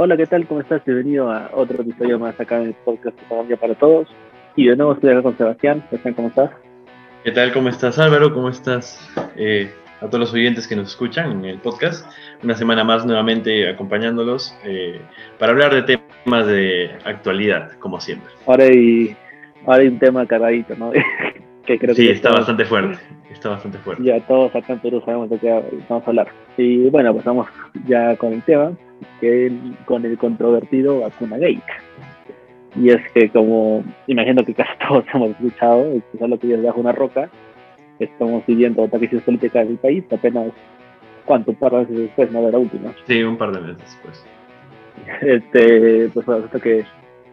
Hola, ¿qué tal? ¿Cómo estás? Bienvenido a otro episodio más acá en el podcast de para Todos. Y de nuevo estoy acá con Sebastián. Sebastián, ¿cómo estás? ¿Qué tal? ¿Cómo estás, Álvaro? ¿Cómo estás? Eh, a todos los oyentes que nos escuchan en el podcast. Una semana más nuevamente acompañándolos eh, para hablar de temas de actualidad, como siempre. Ahora hay, ahora hay un tema cargadito, ¿no? que creo sí, está bastante fuerte. Está bastante fuerte. Ya todos acá en Perú sabemos de qué vamos a hablar. Y bueno, pues vamos ya con el tema, que con el controvertido vacuna gate. Y es que como imagino que casi todos hemos escuchado, es lo que es bajo una roca, estamos viviendo la crisis política del país apenas, ¿cuánto? Un par de meses después, ¿no? De la última. Sí, un par de meses después. Este, pues bueno, resulta que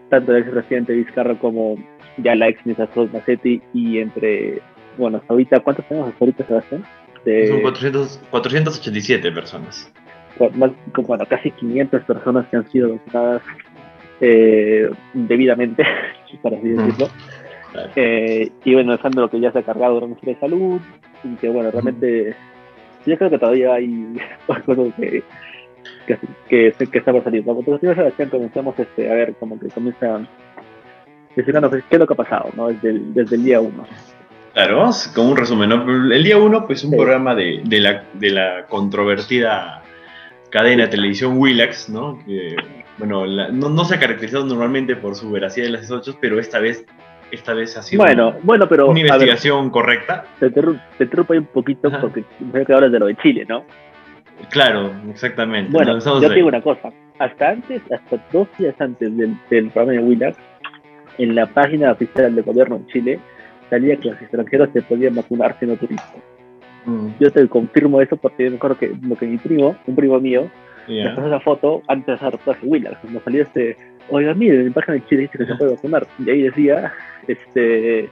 tanto el ex presidente Vizcarra como ya la ex ministra Macetti y entre, bueno, hasta ahorita, ¿cuántos tenemos hasta ahorita, Sebastián? Son 400, 487 personas. Bueno, casi 500 personas que han sido vacunadas eh, debidamente, para así decirlo. Eh, y bueno, dejando lo que ya se ha cargado durante de salud, y que bueno, realmente yo creo que todavía hay cosas que, que, que, que estamos saliendo. Entonces, Sebastián, comenzamos este, a ver, como que comienza explicando qué es lo que ha pasado, ¿no? Desde el, desde el día 1. Claro, como un resumen, ¿no? El día 1, pues un programa de, de, la, de la controvertida cadena de televisión Willax, ¿no? Que, bueno, no, no, se ha caracterizado normalmente por su veracidad de las 8, pero esta vez esta vez ha sido bueno, una, bueno, pero, una investigación correcta. Te, interrumpo ahí un poquito porque creo que hablas de lo de Chile, ¿no? Claro, exactamente. Bueno, yo te digo una cosa. Hasta antes, hasta dos días antes del, del programa de Willax, en la página oficial del gobierno de Chile salía que los extranjeros se podían vacunar siendo turistas. Mm. Yo te confirmo eso porque me acuerdo que lo que mi primo, un primo mío, me pasó esa foto antes de hacer reportaje Willax, cuando salió este, oiga, mire, en la página de Chile dice que se puede vacunar. Y ahí decía, este,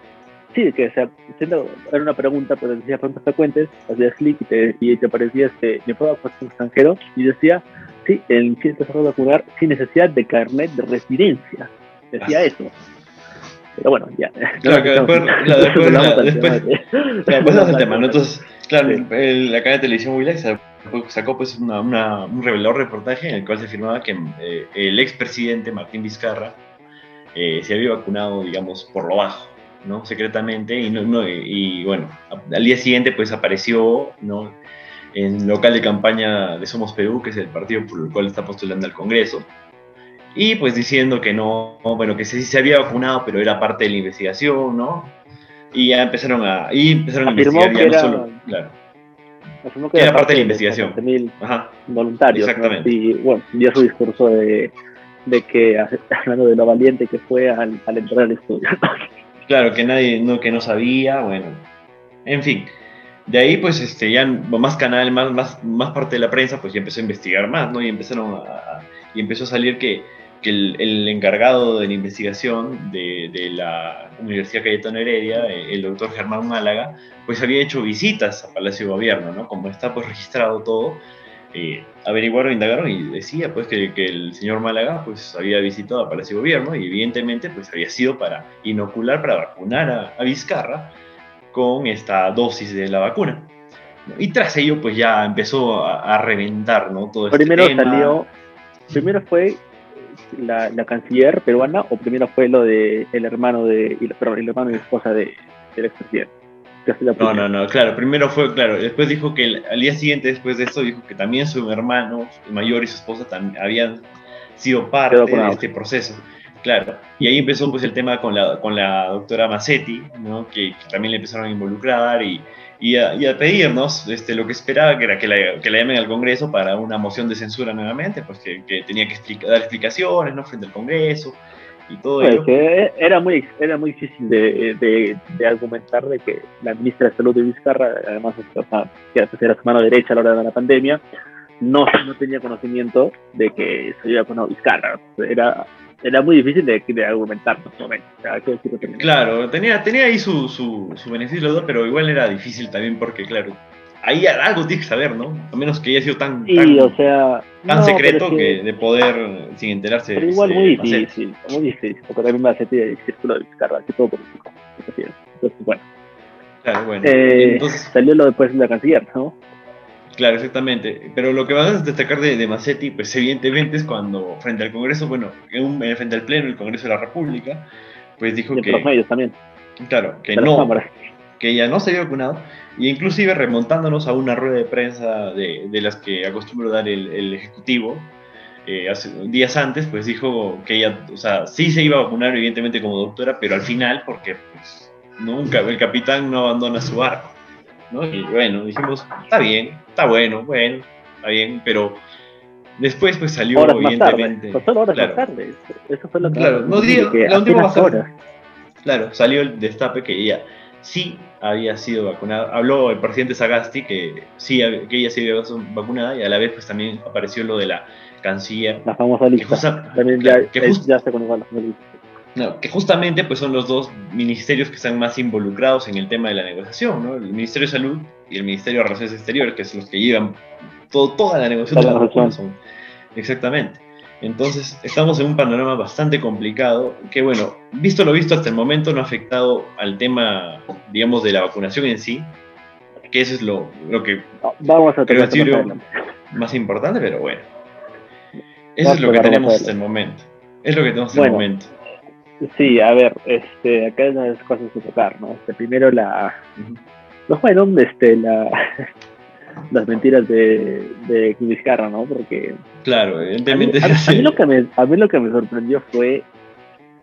sí, que o sea, era una pregunta, pero decía preguntas frecuentes, hacías clic y te, y te aparecía, este, ¿me puedo vacunar como extranjero? Y decía, sí, en Chile se puede vacunar sin necesidad de carnet de residencia. Decía ah. eso. Pero bueno, ya. Claro, que después, la, después, después, el tema, ¿no? Entonces, claro, el, la cadena de televisión Willax sacó pues una, una, un revelador reportaje en el cual se afirmaba que eh, el expresidente Martín Vizcarra eh, se había vacunado, digamos, por lo bajo, ¿no? Secretamente, y, no, no, y bueno, al día siguiente pues apareció, ¿no? En local de campaña de Somos Perú, que es el partido por el cual está postulando al Congreso, y pues diciendo que no, bueno, que sí se había vacunado, pero era parte de la investigación, ¿no? Y ya empezaron a, y empezaron a investigar ya no solo, claro. Que era, parte de la investigación. Mil Ajá. voluntarios. Exactamente. Y bueno, dio su discurso de, de que, hablando de lo valiente que fue al, al entrar al estudio. Claro, que nadie, no, que no sabía, bueno. En fin. De ahí, pues, este, ya más canal, más, más, más parte de la prensa, pues ya empezó a investigar más, ¿no? Y empezaron a, y empezó a salir que que el, encargado de la investigación de, de, la Universidad Cayetano Heredia, el doctor Germán Málaga, pues había hecho visitas a Palacio de Gobierno, ¿no? Como está pues registrado todo, eh, averiguaron, indagaron y decía pues que, que, el señor Málaga pues había visitado a Palacio de Gobierno y evidentemente pues había sido para inocular, para vacunar a, Vizcarra con esta dosis de la vacuna. Y tras ello pues ya empezó a, reventar, ¿no? Todo este Primero salió, primero fue la, la, canciller peruana o primero fue lo de el hermano de perdón, el hermano y esposa de, del expresidente? No, no, no, claro, primero fue, claro, después dijo que al día siguiente después de esto dijo que también su hermano mayor y su esposa también habían sido parte de este proceso. Claro, y ahí empezó pues el tema con la, con la doctora Massetti, ¿no? que, que también le empezaron a involucrar y, y a, pedirnos este, lo que esperaba, que era que la, que la, llamen al Congreso para una moción de censura nuevamente, pues que, tenía que dar explicaciones ¿no? frente al Congreso y todo pues ello. era muy, era muy difícil de, de, argumentar de que la ministra de Salud de Vizcarra, además que era su mano derecha a la hora de la pandemia, no, no tenía conocimiento de que se había con Vizcarra. Era era muy difícil de, de argumentar Claro, tenía, tenía ahí su, su, su beneficio, pero igual era difícil también porque, claro, ahí algo tienes que saber, ¿no? A menos que haya sido tan, sí, o sea, tan secreto que, de poder, sin enterarse. Pero igual muy difícil, muy difícil, porque también me hace el círculo de descarga, que todo político. Entonces, bueno. Claro, bueno. Eh, Entonces, salió lo después de la canciller, ¿no? Claro, exactamente. Pero lo que vas a destacar de, de Massetti, pues evidentemente es cuando frente al Congreso, bueno, en frente al Pleno del Congreso de la República, pues dijo que... Los medios también. Claro, que no, que ella no se había vacunado, y inclusive remontándonos a una rueda de prensa de, de las que acostumbra dar el, el Ejecutivo, eh, hace, días antes, pues dijo que ella, o sea, sí se iba a vacunar evidentemente como doctora, pero al final, porque pues, nunca, el capitán no abandona su barco, ¿no? Y bueno, dijimos, está bien, está bueno, bueno, está bien, pero después pues salió horas evidentemente... Más tarde, horas claro, más tarde, eso fue lo que... Claro, no digo, la última horas. Claro, salió el destape que ella sí había sido vacunada. Habló el presidente Sagasti que sí, que ella sí había sido vacunada y a la vez pues también apareció lo de la canciller. La famosa lista. Que justa, también ya, que just, ya se conoce la lista. No, que justamente pues son los dos ministerios que están más involucrados en el tema de la negociación, ¿no? El Ministerio de Salud y el Ministerio de Relaciones Exteriores, que son los que llevan todo, toda la negociación. Toda la negociación. Exactamente. Entonces, estamos en un panorama bastante complicado, que bueno, visto lo visto hasta el momento no ha afectado al tema, digamos, de la vacunación en sí, que eso es lo, lo que Vamos a creo que más importante, pero bueno. Eso Vamos es lo que tenemos hasta el momento. Es lo que tenemos hasta bueno, el momento. Sí, a ver, este, acá hay unas cosas que tocar, ¿no? Este, primero la... No, bueno, este, la... las mentiras de, de Vizcarra, ¿no? Porque... Claro, evidentemente... A mí, a, a, mí lo que me, a mí lo que me sorprendió fue...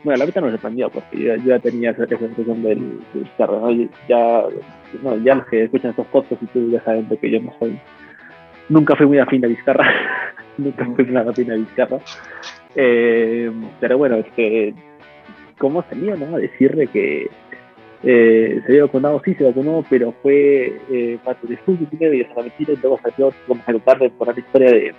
Bueno, la verdad no me sorprendió, porque yo, yo ya tenía esa, esa impresión del, del Vizcarra, ¿no? Ya, no, ya los que escuchan estos podcasts y tú ya saben de que yo no soy... Nunca fui muy afín a Vizcarra, nunca fui muy afín a Vizcarra. Eh, pero bueno, es que... ¿Cómo salía, no? A decirle que eh, se había vacunado, sí se vacunó, pero fue eh, parte de estudio primero y la mentira, y luego salió como a tratar de poner la historia de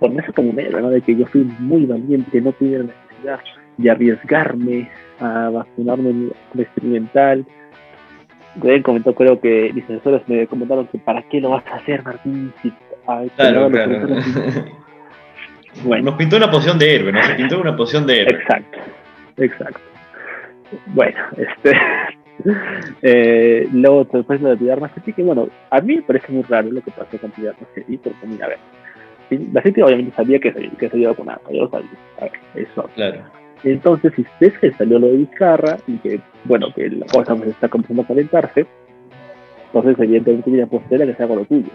ponerse como un héroe, ¿no? de que yo fui muy valiente, no tuviera necesidad de arriesgarme a vacunarme como experimental. También comentó, creo que mis asesores me comentaron que ¿para qué lo vas a hacer, Martín? Si, ay, claro, claro. bueno. Nos pintó una posición de héroe, nos pintó una posición de héroe. Exacto, exacto. Bueno, este. eh, luego después lo de Pilar que bueno, a mí me parece muy raro lo que pasó con Pilar Macetti, porque mira, a ver, Macetti obviamente sabía que que se iba vacunar, yo lo sabía, a ver, eso. Claro. Entonces, si usted se salió lo de Vizcarra y que, bueno, que la cosa pues, está comenzando a calentarse, entonces evidentemente viene a postera que sea con lo tuyo.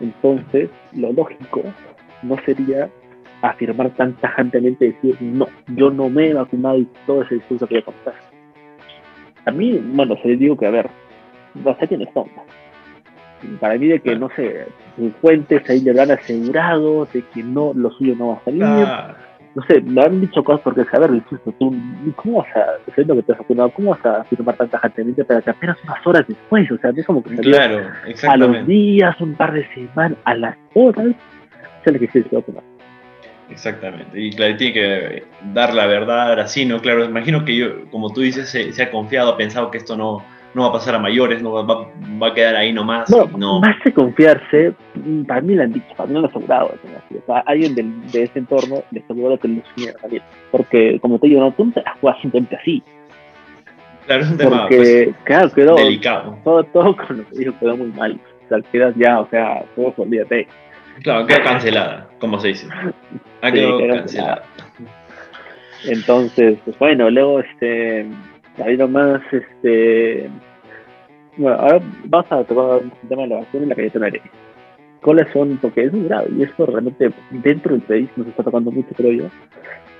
Entonces, lo lógico no sería afirmar tan tajantemente decir, no, yo no me he vacunado y todo ese discurso que voy a contar. A mí, bueno, se les digo que, a ver, no sé quién es tonta. Para mí de que, no sé, fuentes ahí le han asegurado de que no, lo suyo no va a salir. Ah. No sé, me han dicho cosas porque, a ver, discurso, tú, ¿cómo vas a, sabiendo que te has vacunado, cómo vas a afirmar tan tajantemente para que apenas unas horas después, o sea, es como que claro, a los días, un par de semanas, a las horas, se le que se vacunar. Exactamente, y claro, tiene que dar la verdad así, ¿no? Claro, imagino que yo, como tú dices, se, se ha confiado, ha pensado que esto no, no va a pasar a mayores, no va, va, va a quedar ahí nomás. No, no, más que confiarse, para mí lo han dicho, para mí lo han asegurado. ¿no? O sea, alguien del, de ese entorno le aseguró que no a salir. Porque, como te digo, no, tú no te la juegas simplemente así. Claro, es un tema Porque, pues, claro, quedó, delicado. Todo, todo con lo que dijo quedó muy mal. O sea, quedas ya, o sea, todo olvídate. Claro, quedó cancelada, como se dice. Ha Sí, quedado quedó cancelada. Entonces, pues bueno, luego este ha habido más este bueno, ahora vamos a tocar el tema de la vacuna en la calle Tonaré. ¿Cuáles son? Porque es muy grave y esto realmente dentro del país nos está tocando mucho, creo yo.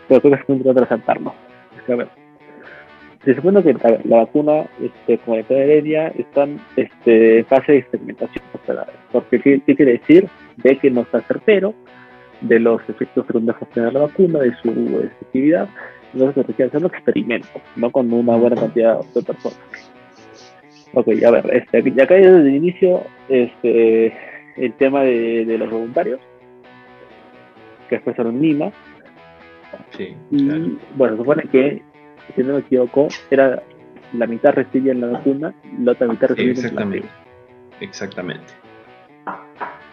Pero creo que es muy importante resaltarlo. Es que, a ver, se supone que la, la vacuna, este, como la heredia, están este, en fase de experimentación. O sea, porque, ¿qué, ¿qué, quiere decir? De que no está certero de los efectos secundarios que tiene la vacuna, de su efectividad. Entonces se requiere hacer un experimento, no con una buena cantidad de personas. Ok, a ver, este, ya acá desde el inicio este, el tema de, de los voluntarios, que después fueron Lima. Sí, y claro. bueno, supone que, si no me equivoco, era la mitad recibían la vacuna, la otra mitad Sí, recibían el exactamente. Exactamente.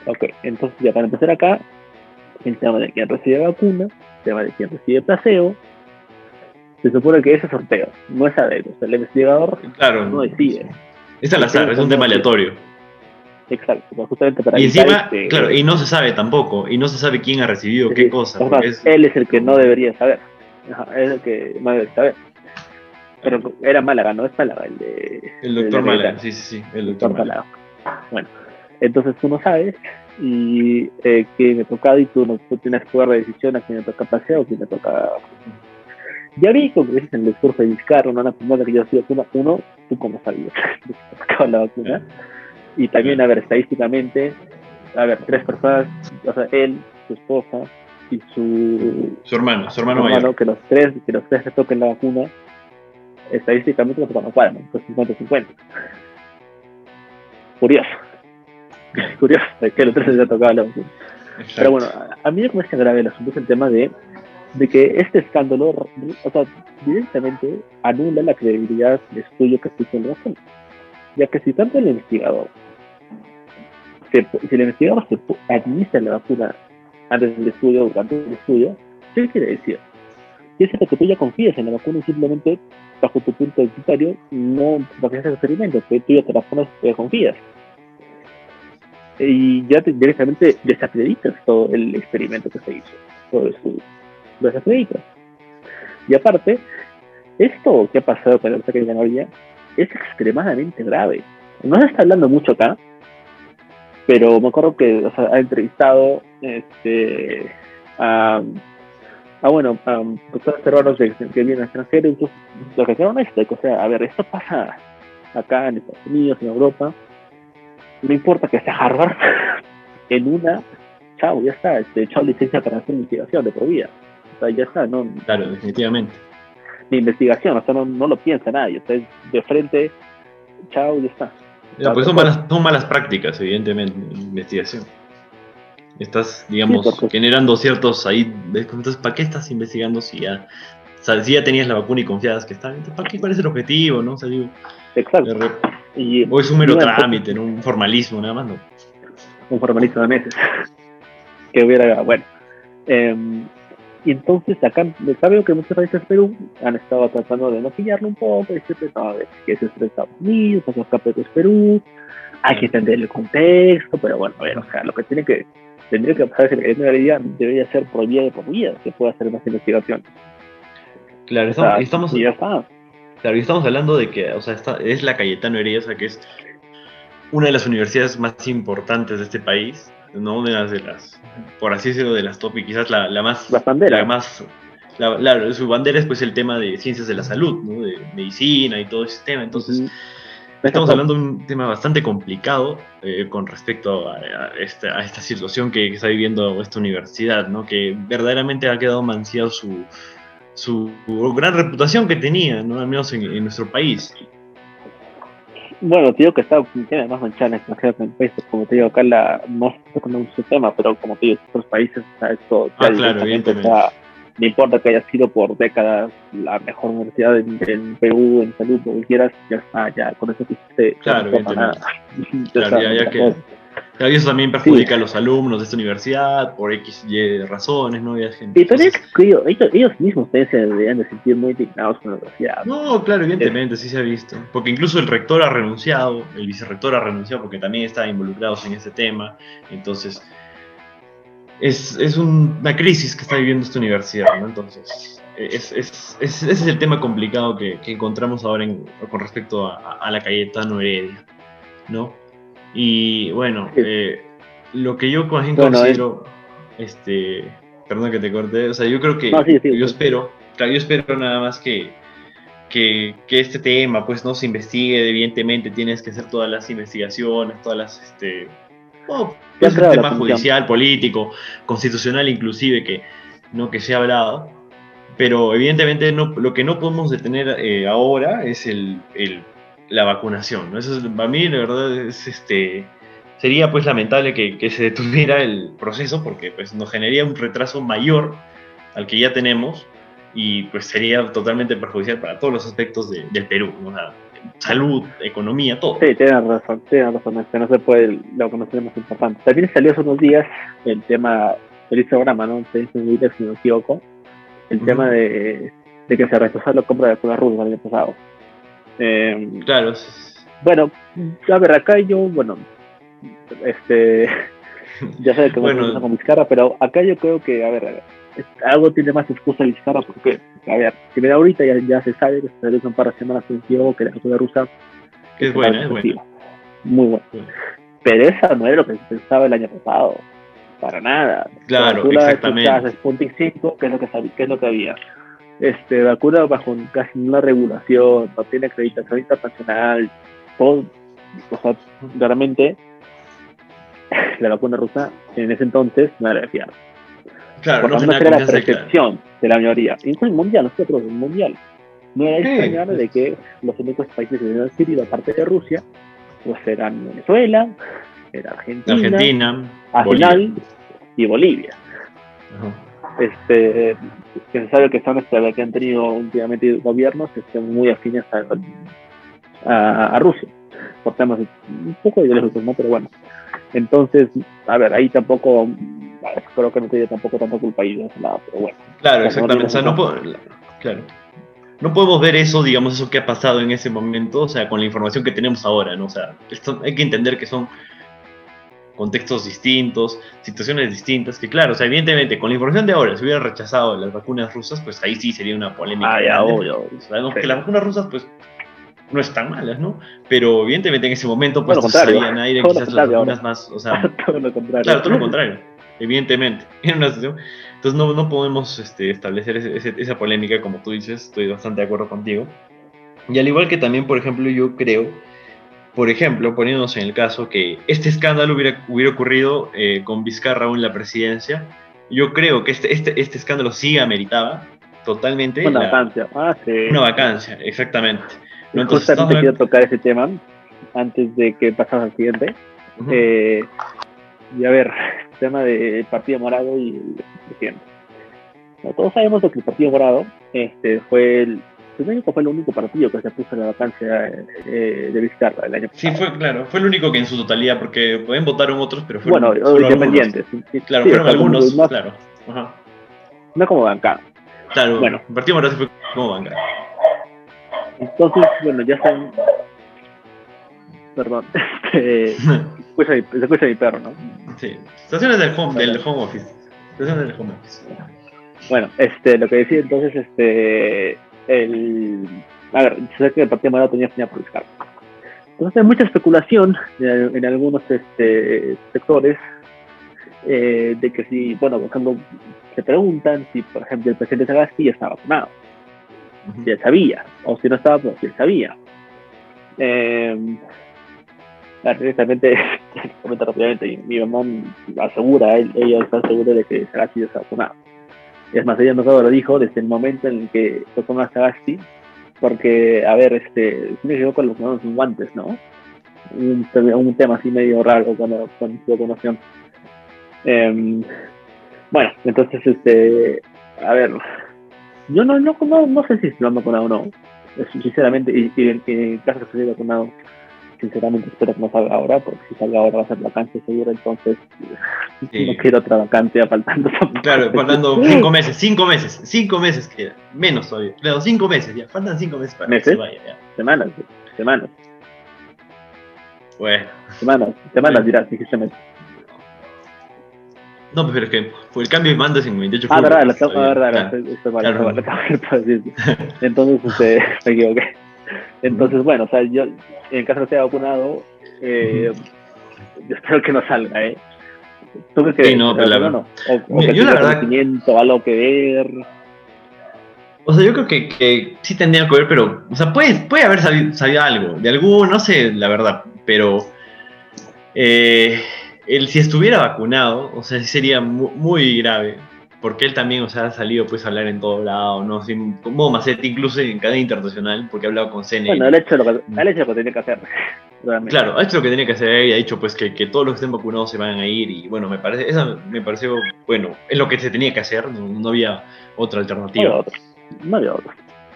Ok, entonces ya para empezar acá, el tema de quién recibe vacuna, el tema de quién recibe placebo, se supone que ese es sorteo, no es a dedo. O sea, el investigador Claro. no decide. Es al azar, es un tema aleatorio. Exacto, pues, justamente para Y encima, este- claro, y no se sabe tampoco, y no se sabe quién ha recibido qué Sí, cosa. es- Él es el que no debería saber. Ajá, es el que no debería saber. Pero era Málaga, no es Málaga el de. el doctor Málaga, sí, sí, sí, el Doctor doctor Málaga. Málaga. Bueno, entonces tú no sabes y eh, quién me tocado y tú no tú tienes poder de decisión a quién me toca pasear o quién me toca. Ya vi como dices en el discurso de Vizcarra, ¿no? primera que yo soy vacuna, uno, tú cómo sabías que tocaba la vacuna. Y también, a ver, estadísticamente, a ver, tres personas, o sea, él, su esposa y su Su hermano, su hermano hermano, mayor. que los tres, que los tres se toquen la vacuna, estadísticamente los no cuadran, pues 50-50. Curioso. Curioso, que se les ha tocado la. Exacto. Pero bueno, a, a mí lo que grave el asunto es el tema de, de que este escándalo, o sea, directamente anula la credibilidad del estudio que se hizo en la vacuna. Ya que si tanto el investigador, se- si el investigador se administra la vacuna antes del estudio o durante el estudio, ¿qué quiere decir? Quiere decir que tú ya confías en la vacuna y simplemente, bajo tu punto de criterio, no confías en el experimento, que tú ya te la pones, confías y ya te- directamente desacreditas todo el experimento que se hizo, estudio. Lo desacreditas. Y aparte, esto que ha pasado con el ataque de Ganoria es extremadamente grave. No se está hablando mucho acá, pero me acuerdo que ha entrevistado este, a, bueno, a doctores peruanos que, que vienen extranjero, entonces lo que dijeron es que, o sea, a ver, esto pasa acá en Estados Unidos, en Europa, no importa que sea Harvard, en una, chao, ya está, este, chao licencia para hacer investigación de por vida. O sea, ya está, no, Claro, definitivamente. ni investigación, o sea, no, no lo piensa nadie, o sea, es de frente, chao, ya está. Ya, pues son malas, son malas prácticas, evidentemente, en investigación. Estás, digamos, Sí, porque- generando ciertos ahí. Entonces, ¿para qué estás investigando si ya, o sea, si ya tenías la vacuna y confiabas que está? Entonces, ¿Para qué? ¿Cuál es el objetivo? ¿no? O sea, digo, Exacto. Y o es un mero trámite, ¿no? un formalismo, nada más, ¿no? un formalista de meses. que hubiera, bueno. em, y entonces acá, saben que muchos países de Perú han estado tratando de no pillarlo un poco, y siempre no, de que eso es de Estados Unidos, que acá es Perú, hay que entender el contexto, pero bueno, a ver, o sea, lo que tiene que, tendría que pasar es que la Academia debería, ser prohibida de por vida, que pueda hacer más investigación. Claro, O sea, estamos, estamos, y ya está. Claro, y estamos hablando de que, o sea, esta, es la Cayetano Heredia, o sea, que es una de las universidades más importantes de este país, ¿no? Una de las, por así decirlo, de las top y quizás la, la más Las banderas. la más la, la- su bandera es pues el tema de ciencias de la salud, ¿no? de medicina y todo ese tema. Entonces, Ujú. estamos hablando de un tema bastante complicado eh, con respecto a, a esta, a esta situación que, que está viviendo esta universidad, ¿no? que verdaderamente ha quedado manciado su, su gran reputación que tenía, ¿no? al menos en, en nuestro país. Bueno, te digo que está, tiene más manchada en el extranjero que en el país, como te digo, acá la, no sé con mucho tema, pero como te digo, en otros países, o sea, esto Ah, claro, evidentemente. está- no importa que haya sido por décadas la mejor universidad en, en Perú, en salud, lo que quieras, ya está, ya con eso que hiciste, Claro, no pasa nada. evidentemente. Ya Claro, está, ya- ya ya que- está. Claro, y eso también perjudica a los alumnos de esta universidad por X y razones, ¿no? Y hay gente- también entonces- que ellos, mismos también se deberían de sentir muy indignados con la universidad. No, claro, evidentemente, sí se ha visto. Porque incluso el rector ha renunciado, el vicerrector ha renunciado porque también está involucrados en ese tema. Entonces, es, es un- una crisis que está viviendo esta universidad, ¿no? Entonces, es, es- es- ese es el tema complicado que, que encontramos ahora en- con respecto a, a la Cayetano Heredia, ¿no? Y bueno, eh, lo que yo más bien Bueno, considero, este, perdón que te corté, o sea, yo creo que No, sí, sí, yo sí. espero, claro, yo espero nada más que, que, que este tema pues no se investigue, evidentemente tienes que hacer todas las investigaciones, todas las, este, pues, el tema judicial, político, constitucional inclusive que, ¿no? que se ha hablado, pero evidentemente no, lo que no podemos detener eh, ahora es el, el- la vacunación, ¿no? Eso es, para mí, la verdad, es este sería pues lamentable que, que se detuviera el proceso porque pues nos generaría un retraso mayor al que ya tenemos y pues sería totalmente perjudicial para todos los aspectos de- del Perú, ¿no? O sea, salud, economía, todo. Sí, tienes razón, tienes razón, este no se puede, lo que no más importante. También salió hace unos días el tema, el programa, ¿no? En Twitter, si no me equivoco, el Ujú. tema de, de que se rechazó la compra de vacuna rusa el año pasado. Eh, Claro, es- bueno, a ver, acá yo, bueno, este, ya sabe que bueno, con Vizcarra, pero acá yo creo que, a ver, a ver algo tiene más excusa Vizcarra porque, a ver, que me ahorita ya, ya se sabe que se realizó un par de semanas en que la cultura rusa es buena, es buena. Muy buena. Pero esa no era lo que se pensaba el año pasado. Para nada. Claro, exactamente. Sputnik 5, que es lo que, sabía, que es lo que había. Este, vacuna bajo casi una regulación, no tiene acreditación internacional, todo, o sea, claramente la vacuna rusa en ese entonces no era de fiar. Claro, no era la percepción de la mayoría, incluso el mundial, nosotros, el mundial. No era extrañar de que los únicos países que habían adquirido, aparte de Rusia, pues eran Venezuela, era Argentina, Argentina y Bolivia. Este, sabe que son este, que han tenido últimamente gobiernos este, muy afines a, a, Rusia, por temas un poco ideológicos, ¿no? Pero bueno. Entonces, a ver, ahí tampoco, creo que no tiene tampoco tanta culpa ahí de ese lado, pero bueno. Claro, exactamente. o sea, no puedo, claro no podemos ver eso, digamos, eso que ha pasado en ese momento, o sea, con la información que tenemos ahora, ¿no? O sea, esto, hay que entender que son contextos distintos, situaciones distintas, que claro, o sea, evidentemente, con la información de ahora, si hubiera rechazado las vacunas rusas, pues ahí sí sería una polémica. Ah, ya, obvio. Sabemos que las vacunas rusas, pues, no están malas, ¿no? Pero evidentemente en ese momento, pues, no sabían aire, quizás las vacunas más, o sea... todo lo contrario. Claro, todo lo contrario, evidentemente. En una situación entonces no, no podemos este, establecer esa polémica como tú dices, estoy bastante de acuerdo contigo. Y al igual que también, por ejemplo, yo creo, por ejemplo, poniéndonos en el caso que este escándalo hubiera, hubiera ocurrido eh, con Vizcarra en la presidencia, yo creo que este, este, este escándalo sí ameritaba totalmente una vacancia. Ah, sí. Una vacancia, exactamente. ¿No? Entonces, Justamente quiero tocar ese tema antes de que pasara al siguiente. eh, y a ver, el tema del Partido Morado y el presidente. todos sabemos que el Partido Morado este, fue el, fue el único partido que se puso en la vacancia eh, de Vizcarra el año pasado. Sí, fue, claro, fue el único que en su totalidad, porque pueden votaron otros, pero fueron, bueno, independientes. Claro, fueron algunos, claro. Ajá. No como bancada. Claro, bueno. el Partido sí fue como bancada. Entonces, bueno, ya están. Perdón. Este, se escucha mi perro, ¿no? Sí. Estaciones del home, del home office. Estaciones del home office. Bueno, este, lo que decía entonces, este, el, a ver, sé que el Partido Morado tenía tenía por buscar. Entonces hay mucha especulación en, algunos este, sectores eh, de que si, bueno, cuando se preguntan si, por ejemplo, el presidente Sagasti ya estaba vacunado, si él sabía, o si no estaba, pues si él sabía. Eh, directamente, comenta rápidamente, mi mamá asegura, ella está segura de que Sagasti está vacunado. Es más, ella no lo dijo desde el momento en el que tocó a Sagasti, porque, a ver, este, me llegó con los manos sin guantes, ¿no? Un, tema así medio raro cuando, con su vacunación. Em, bueno, entonces, este, a ver, yo no, no, no, no sé si lo han vacunado o no, sinceramente, y, y en, en caso de que esté vacunado, sinceramente espero que no salga ahora, porque si salga ahora va a ser vacante seguro, entonces no quiero otra vacante faltando. Claro, faltando cinco meses, cinco meses, cinco meses queda, menos todavía, claro, cinco meses ya, faltan cinco meses para que se vaya ya. Semanas, semanas. Bueno. Semanas, semanas dirás, dijiste no, pero es que fue el cambio de mando en 28 Ah, verdad, la, verdad, claro. Entonces, este, me equivoqué. Entonces, bueno, o sea, yo, en caso de que sea vacunado, eh, yo espero que no salga, ¿eh? ¿Tú crees que sí, no, pero la verdad. O, yo la verdad. algo que ver. O sea, yo creo que, que, sí tendría que ver, pero, o sea, puede, puede haber sabido, algo, de algún, no sé, la verdad, pero eh, el, si estuviera vacunado, o sea, sí sería muy, muy grave, porque él también, o sea, ha salido pues a hablar en todo lado, ¿no? Sin, como Macete, incluso en cadena internacional, porque ha hablado con CNN. Bueno, él ha hecho lo que, él hecho lo que tenía que hacer. Claro, ha hecho lo que tenía que hacer y ha dicho pues que, que, todos los que estén vacunados se van a ir y bueno, me parece, esa me pareció, bueno, es lo que se tenía que hacer, no, había otra alternativa. No había otra.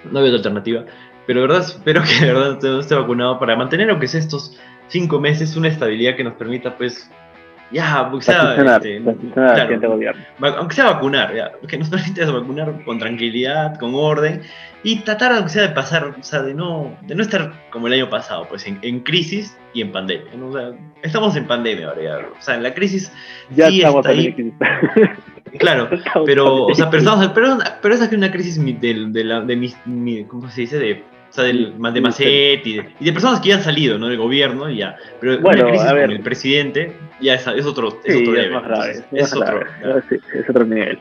No había otra. alternativa. Pero de verdad espero que de verdad esté vacunado para mantener aunque sea estos cinco meses una estabilidad que nos permita pues ya, aunque sea, este, gobierno. aunque sea vacunar, ya, que nos permite vacunar con tranquilidad, con orden, y tratar, aunque sea, de pasar, o sea, de no, de no estar como el año pasado, pues en, crisis y en pandemia. O sea, estamos en pandemia ahora ya, o sea, en la crisis ya sí está ahí. Claro, pero, o sea, pero, pero, pero esa es una crisis de, de, la, de mi, ¿cómo se dice? De o sea, del, de Macet y de, personas que ya han salido, ¿no? Del gobierno, ya. Pero bueno, una crisis con el presidente ya es, es otro, es otro Es, más grave, es, otro, es otro nivel.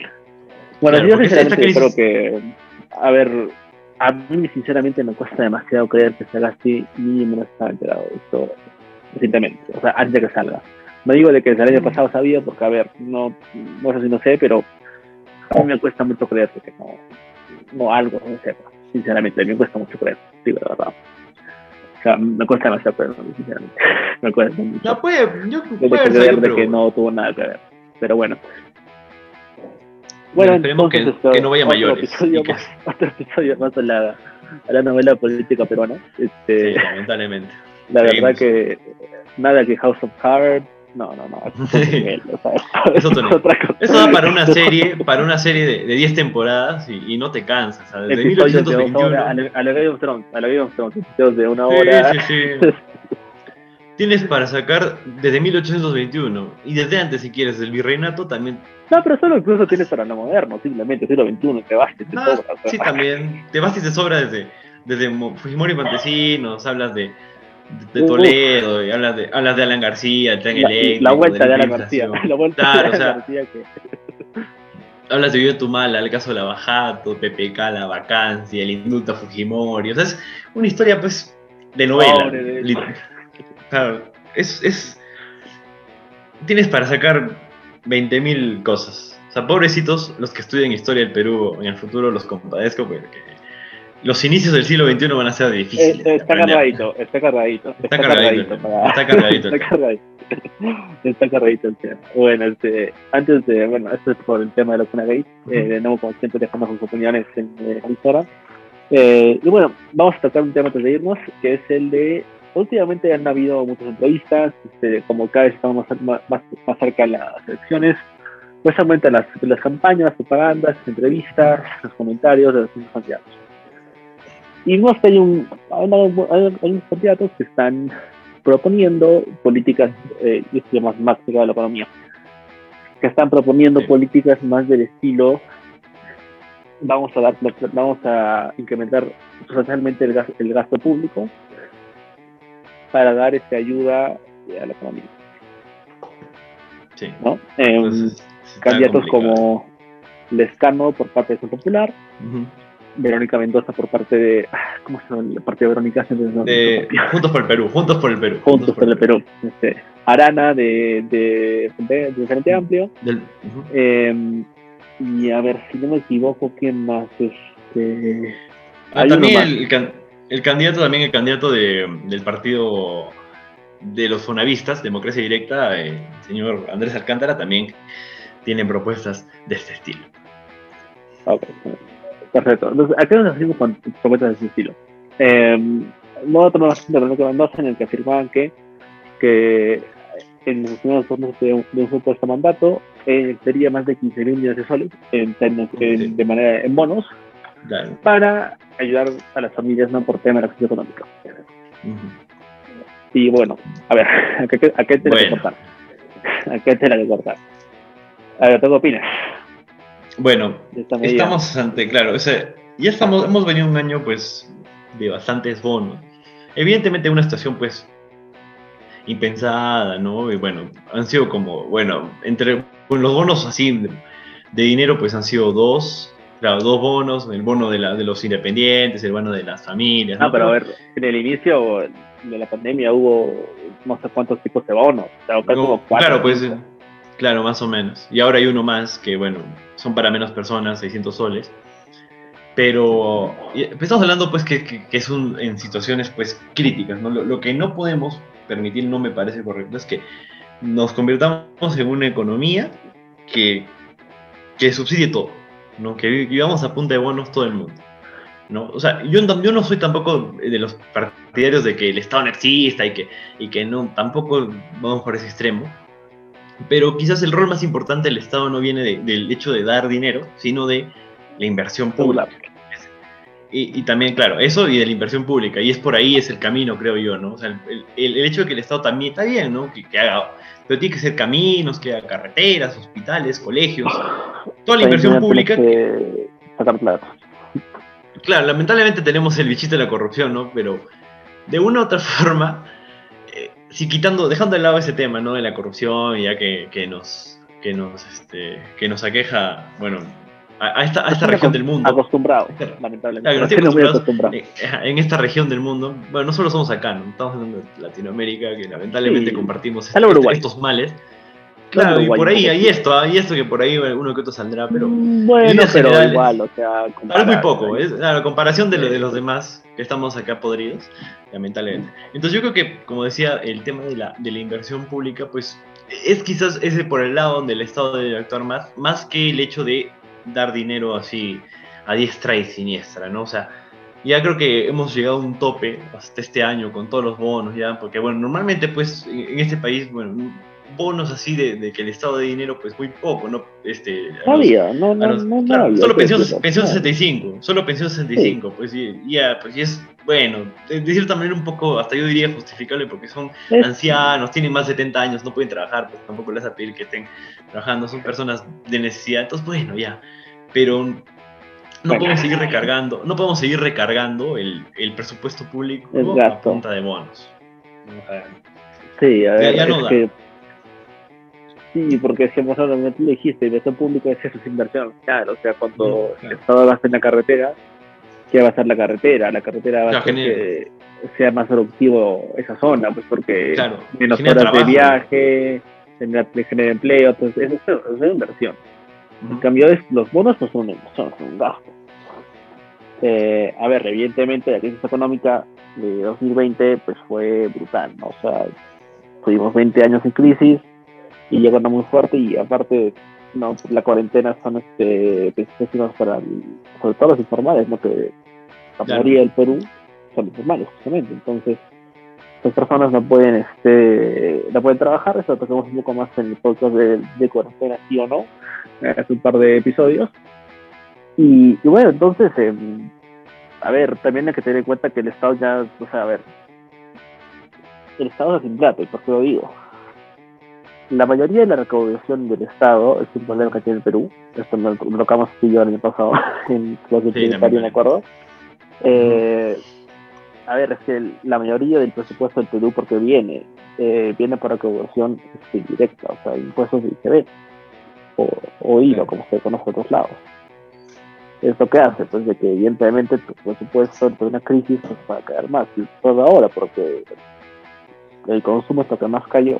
Bueno, yo sinceramente creo que, a ver, a mí sinceramente me cuesta demasiado creer que salga así, ni me no estaba enterado de esto recientemente, o sea, antes de que salga. No digo de que el año mm. pasado sabía, porque a ver, no, no sé si no sé, pero a mí me cuesta mucho creer que no, no algo no sepa sinceramente, me cuesta mucho creer, digo la verdad. O sea, me cuesta demasiado creer, sinceramente. me cuesta mucho. No puede, yo puedo creer de que no tuvo nada que ver, pero bueno. Bueno, esperemos que, que, no vaya mayores. Episodio más, otro episodio más a la, a la novela política peruana. Este, sí, lamentablemente. La verdad que nada que House of Cards, no, no, no. Es, otro Eso da para una serie, para una serie de, de 10 temporadas y, y, no te cansas. Desde 1821. a la Game of Thrones, a la Game of Thrones, de una hora. Sí, sí, sí. Tienes para sacar desde 1821 y desde antes, si quieres, del virreinato también. No, pero solo incluso tienes para lo moderno, simplemente siglo XXI, te vas y te sobra. Sí, también. Te vas y te sobra desde, desde Fujimori Montesinos, hablas de de Toledo, y hablas de, hablas de Alan García, el tren la, eléctrico. La vuelta de, Alan García. La vuelta claro, de Alan García que... Hablas de Vive Tumala, el caso de la Bajato, PPK, la vacancia, el indulto a Fujimori. O sea, es una historia, pues, de novela. De... Claro, es, es. Tienes para sacar 20.000 cosas. O sea, pobrecitos los que estudian historia del Perú en el futuro, los compadezco porque los inicios del siglo XXI van a ser difíciles. Eh, está, cargadito, está cargadito, está cargadito. Está cargadito. Está cargadito. Está cargadito el tema. Bueno, este, antes de, bueno, esto es por el tema de la zona gay. Eh, de nuevo, como siempre, dejamos sus opiniones en eh, Instagram. Eh, y bueno, vamos a tratar un tema antes de irnos, que es el de. Últimamente han habido muchas entrevistas, este, como cada vez estamos más, más, más cerca de las elecciones, pues aumentan las, las campañas, las propagandas, las entrevistas, los comentarios de los candidatos. Y no hay, un, hay, unos candidatos que están proponiendo políticas, eh, yo más más de la economía, que están proponiendo políticas más del estilo, vamos a dar, vamos a incrementar sustancialmente el, gasto, el gasto público para dar esta ayuda a la economía. Sí. ¿no? Em, candidatos como Lescano por parte de Popular, Verónica Mendoza por parte de. Ah, ¿Cómo se llama la parte de Verónica? De, juntos por el Perú, Juntos por el Perú. Juntos, por, el Perú. Este, Arana de, de, de, Frente Amplio. Em, y a ver, si no me equivoco, ¿quién más? Este, ah, también el, el, candidato, también el candidato de, del partido de los fonavistas, Democracia Directa, el señor Andrés Alcántara, también tiene propuestas de este estilo. Okay. Perfecto. Entonces, acá nos hacemos con propuestas de ese estilo. Eh, no tomar la de Renato Mendoza en el que afirmaban que, que en los primeros turnos de un, de un supuesto mandato eh, sería más de 15 mil millones de soles en, en, de manera en bonos para ayudar a las familias no por tema de la crisis económica. Y bueno, a ver, ¿a qué, a qué te bueno. la que cortar? ¿A qué te la que cortar? A ver, ¿tú qué opinas? Bueno, estamos ante, claro, ya estamos, hemos venido un año pues de bastantes bonos. Evidentemente una situación pues impensada, ¿no? Y bueno, han sido como, bueno, entre los bonos así de, dinero pues han sido dos, claro, dos bonos, el bono de, la, de los independientes, el bono de las familias. Ah, pero a ver, en el inicio de la pandemia hubo no sé cuántos tipos de bonos, Claro, pues... Claro, más o menos. Y ahora hay uno más que, bueno, son para menos personas, 600 soles. Pero estamos hablando pues que, es un, en situaciones pues críticas, ¿no? Lo, que no podemos permitir, no me parece correcto, es que nos convirtamos en una economía que, que subsidie todo, ¿no? Que vivamos a punta de bonos todo el mundo. ¿no? O sea, yo, yo no soy tampoco de los partidarios de que el Estado no exista y que, y que no, tampoco vamos por ese extremo, pero quizás el rol más importante del Estado no viene del hecho de dar dinero, sino de la inversión pública. Y, también, claro, eso y de la inversión pública, y es por ahí, es el camino, creo yo, ¿no? O sea, el, el, hecho de que el Estado también está bien, ¿no? Que, que, haga, pero tiene que ser caminos, que haga carreteras, hospitales, colegios, toda la inversión pública. Que... Sacar plata. Claro, lamentablemente tenemos el bichito de la corrupción, ¿no? Pero de una u otra forma, si quitando, dejando de lado ese tema, ¿no? De la corrupción, ya que, que nos, que nos, este, que nos aqueja, bueno, a, esta, a esta región del mundo. Acostumbrado, lamentablemente. Eh, en esta región del mundo, bueno, no solo somos acá, ¿no? estamos hablando de Latinoamérica, que lamentablemente compartimos este, estos males. Claro, y por ahí hay esto, hay esto que por ahí uno que otro saldrá, pero. Mm, bueno, pero igual, o sea. Es muy poco, es la comparación de, lo, de los demás que estamos acá podridos, lamentablemente. Entonces, yo creo que, como decía, el tema de la, de la inversión pública, pues es quizás ese por el lado donde el Estado debe actuar más, más que el hecho de dar dinero así a diestra y siniestra, ¿no? O sea, ya creo que hemos llegado a un tope hasta este año con todos los bonos, ya, porque bueno, normalmente pues en este país, bueno, bonos así de, de, que el Estado de dinero, pues muy poco, ¿no? Este, no había, no, no, no, claro, Solo pensión, pensión 65, solo pensión 65, pues ya, pues y es, bueno, de, cierta manera un poco, hasta yo diría justificable, porque son ancianos, tienen más de 70 años, no pueden trabajar, pues tampoco les a pedir que estén trabajando, son personas de necesidad, entonces bueno, ya, pero no podemos seguir recargando, no podemos seguir recargando el, el presupuesto público a punta de bonos. Sí, a ver, ya, no da. Sí, porque si hemos hablado, tú dijiste, inversión pública es eso, es inversión. Claro, o sea, cuando el Estado gasta en la carretera, ¿qué va a ser la carretera? La carretera va a hacer que sea más productivo esa zona, pues porque menos horas de viaje, genera, genera empleo, entonces eso, es inversión. En cambio, los bonos no son, son, un gasto. Eh, a ver, evidentemente la crisis económica de 2020 pues fue brutal, ¿no? O sea, tuvimos 20 años en crisis, y llegando muy fuerte y aparte no la cuarentena son este para sobre todo los informales no que la mayoría del Perú son informales justamente. Entonces las personas no pueden este no pueden trabajar eso lo tocamos un poco más en el podcast de, de cuarentena sí o no hace un par de episodios. Y, bueno entonces em, a ver también hay que tener en cuenta que el Estado ya o sea a ver el Estado es sin plata y por qué lo digo la mayoría de la recaudación del Estado es un problema que tiene el Perú. Esto lo, tocamos tú y yo el año pasado en clase sí, me acuerdo. Eh, a ver, es que la mayoría del presupuesto del Perú, porque viene, eh, viene por recaudación este, directa, o sea, impuestos de ICB o, o IVA, como se conoce en otros lados. ¿Esto qué hace? Pues de que evidentemente tu presupuesto ante una crisis pues, va a caer más, y todo ahora, porque el consumo es lo que más cayó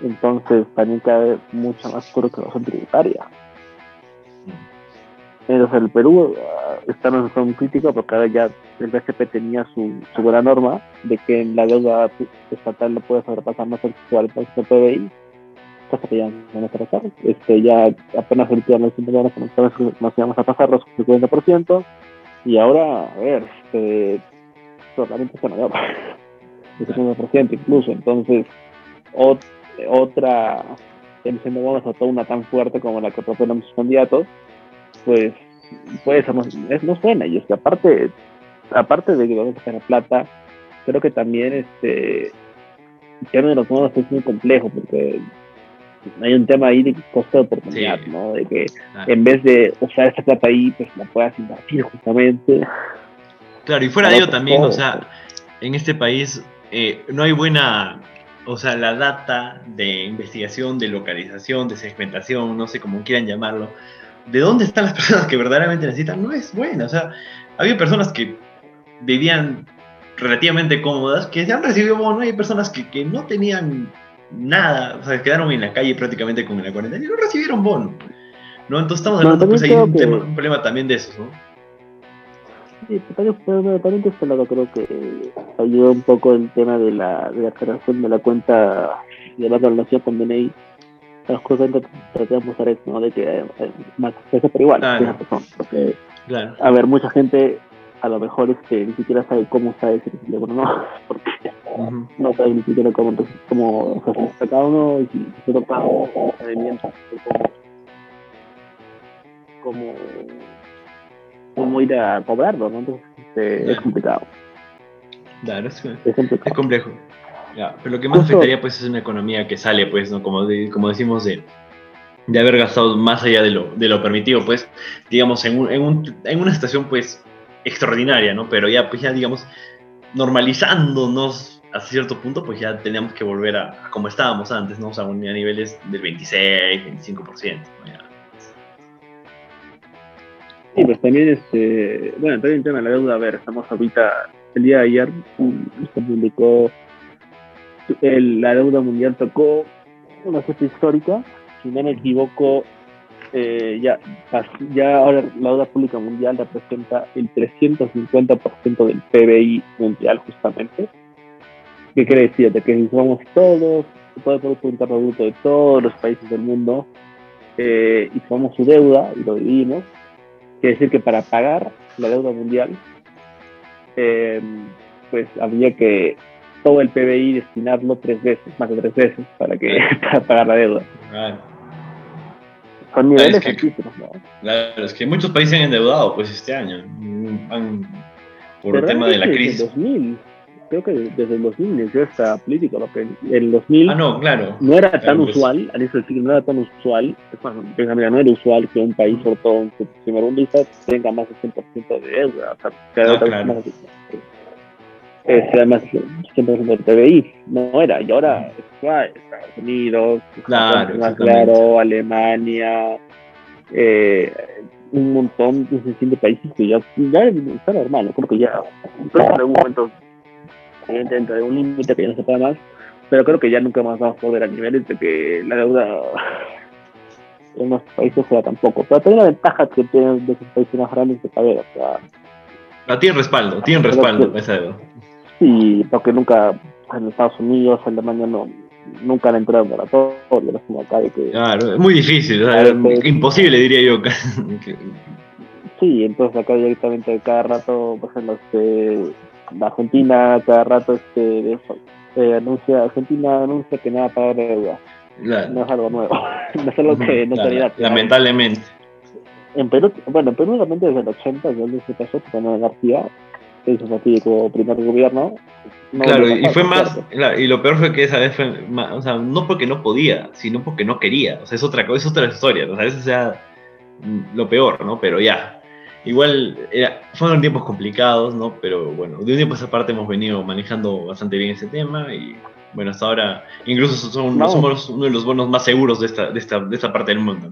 entonces también cae mucho más por razón tributaria. Mm. Entonces el Perú uh, está en una situación crítica porque ahora ya el BCP tenía su, su buena norma de que en la deuda estatal no puede sobrepasar más el 40% del PBI, cosa que ya no a pasar. Este, ya apenas el día nos, nos íbamos a pasar los 50% y ahora, a ver, este, solamente se nos da el 50% incluso. Entonces, otra emisión de bonos o una tan fuerte como la que proponen sus candidatos, pues puede ser es, no buena. Y es que aparte, aparte de que vamos a tener plata, creo que también este el tema de los bonos es muy complejo porque hay un tema ahí de costo de oportunidad, ¿no? De que en vez de usar esa plata ahí, pues la puedas invertir justamente. Claro, y fuera de ello también, o sea, en este país eh, no hay buena o sea, la data de investigación, de localización, de segmentación, no sé cómo quieran llamarlo, de dónde están las personas que verdaderamente necesitan, no es buena. O sea, había personas que vivían relativamente cómodas, que se han recibido bono, hay personas que, que, no tenían nada, o sea, quedaron en la calle prácticamente con la cuarentena y no recibieron bono. ¿no? Entonces estamos hablando, pues hay un, tema, un problema también de eso, ¿no? Sí, también de este lado creo que ayuda un poco el tema de la, de la creación de la cuenta de la relación con DNI. Las cosas tratamos de ¿no? De que eh, más pero igual, claro. porque, claro. a ver, mucha gente a lo mejor es que ni siquiera sabe cómo usar ese teléfono, ¿no? Porque no sabe ni siquiera cómo, cómo o sea, se saca uno y si se toca un procedimiento, como, como ir a cobrarlo, ¿no? Entonces este, es complicado. Claro, es, es, complicado. es complejo. Ya, pero lo que más afectaría pues es una economía que sale, pues, ¿no? Como, como decimos, de, de haber gastado más allá de lo, de lo permitido, pues, digamos, en, un, en, un, en una situación, pues, extraordinaria, ¿no? Pero ya, pues, ya, digamos, normalizándonos a cierto punto, pues ya teníamos que volver a, como estábamos antes, ¿no? O sea, a niveles del 26, 25%, ¿no? Sí, pues también, este, bueno, también el tema de la deuda, a ver, estamos ahorita, el día de ayer se publicó la deuda mundial tocó una fecha histórica, si no me equivoco, eh, ya, ya ahora la deuda pública mundial representa el 350% del PBI mundial justamente. ¿Qué quiere decir? De que si somos todos, todo el Producto Interno Bruto de todos los países del mundo, eh, y somos su deuda y lo dividimos, quiere decir que para pagar la deuda mundial, eh, pues habría que todo el PBI destinarlo tres veces, más de tres veces, para que para pagar la deuda. Son niveles es que, ¿no? Claro, es que muchos países han endeudado pues este año, por el tema de la crisis. Desde 2000, creo que desde el 2000 inició esta política, lo que en el 2000 ah, no, claro. no era tan pues. usual, al inicio del no era tan usual, mira, no era usual que un país, sobre todo en su primera undita, tenga más del 100% de deuda, o sea, cada no, claro. más eh, además 100% del PBI, no era, y ahora Estados Unidos, claro, más claro, Alemania, eh, un montón de países que ya, ya está normal, creo que ya, en algún momento, dentro de un límite que ya no se puede más, pero creo que ya nunca más vamos a poder a niveles de que la deuda en los países sea tampoco. Pero también la ventaja que tienen de esos países más grandes de saber, o sea. No, tienen respaldo, tienen respaldo esa deuda. Sí, porque nunca en Estados Unidos, en Alemania no, nunca han entrado en laboratorio, no como acá de que... Claro, es muy difícil, imposible diría yo. sí, entonces acá directamente cada rato, pues en los la Argentina, cada rato este eh, anuncia, Argentina anuncia que nada paga deuda. No es algo nuevo, no es algo que no claro, Lamentablemente. En Perú, bueno, en Perú realmente desde el 80, donde se pasó, cuando García, hizo así como primer gobierno. claro, y fue más, y lo peor fue que esa vez fue, o sea, no porque no podía, sino porque no quería, o sea, es otra cosa, es otra historia, o sea, eso sea lo peor, ¿no? Pero ya, igual fueron tiempos complicados, ¿no? Pero bueno, de un tiempo a esa parte hemos venido manejando bastante bien ese tema y bueno, hasta ahora incluso somos, somos uno de los bonos más seguros de esta, de esta, de esta parte del mundo.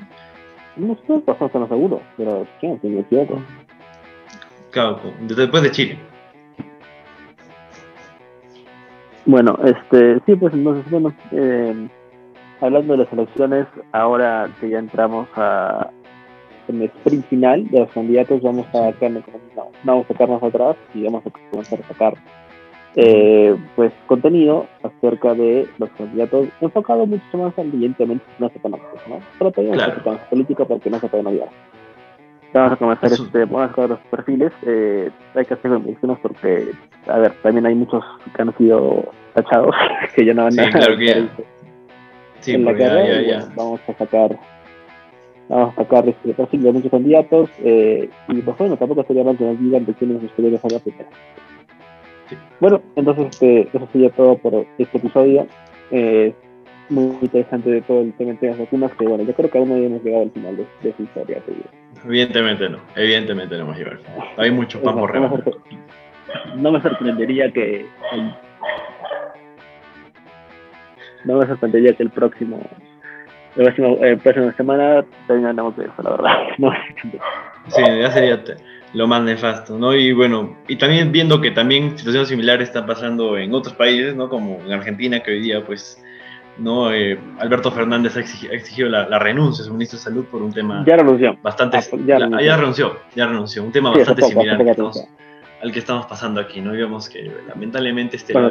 No estoy bastante seguro, pero sí, si me equivoco después de Chile. Bueno, este, sí, pues entonces, bueno, eh, hablando de las elecciones, ahora que ya entramos a, en el sprint final de los candidatos, vamos a, vamos a sacarnos atrás y vamos a comenzar a sacar eh, pues contenido acerca de los candidatos enfocado mucho más ambientemente no se ¿no? Pero todavía claro. no política porque no se pueden odiar vamos a comenzar este, vamos a los perfiles. Eh, hay que hacer menciones porque, a ver, también hay muchos que han sido tachados, que ya no van sí, a claro que ya. Sí, en la carrera. Ya, ya, vamos a sacar vamos a sacar este muchos candidatos eh, y pues bueno, tampoco sería mal que nos digan de quiénes ustedes a la primera. Sí. Bueno, entonces este, eso sería todo por este episodio. Eh, muy interesante de todo el tema de las vacunas, que bueno, yo creo que aún no hemos llegado al final de, de esa historia. Evidentemente no, evidentemente no hemos llegado. Hay mucho pan por rebajar. No me sorprendería que no me sorprendería que el próximo el próximo, el próximo semana terminamos de eso, la verdad. No sí, ya sería lo más nefasto, ¿no? Y bueno, y también viendo que también situaciones similares están pasando en otros países, ¿no? Como en Argentina, que hoy día pues ¿no? Eh, Alberto Fernández ha exigido, la, renuncia de su ministro de Salud por un tema ya renunció. bastante... Ah, ya, renunció. ya, renunció. un tema bastante similar al que estamos pasando aquí, ¿no? Y vemos que lamentablemente este... Bueno,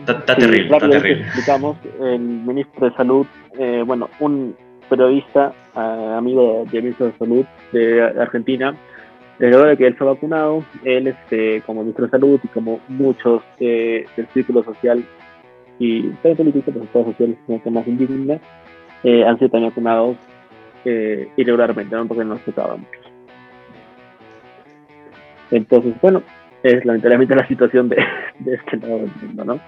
está, terrible, está terrible. Explicamos, el ministro de Salud, eh, bueno, un periodista, eh, amigo del ministro de Salud de Argentina, luego de que él fue vacunado, él, este, como ministro de Salud y como muchos eh, del círculo social y también político, pero todo social es más indigna, eh, han sido también vacunados eh, irregularmente, ¿no? porque no se tocaba mucho. Entonces, bueno, es lamentablemente la situación de, de este lado del mundo, ¿no?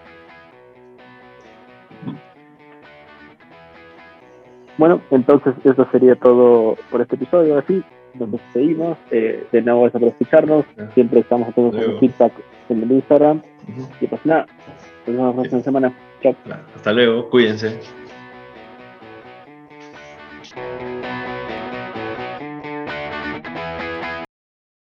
Bueno, entonces eso sería todo por este episodio. Así, nos despedimos. Eh, de nuevo, gracias por escucharnos. Siempre estamos a todos con feedback en el Instagram. Y pues nada, nos vemos la próxima semana. Chao. Hasta luego, cuídense.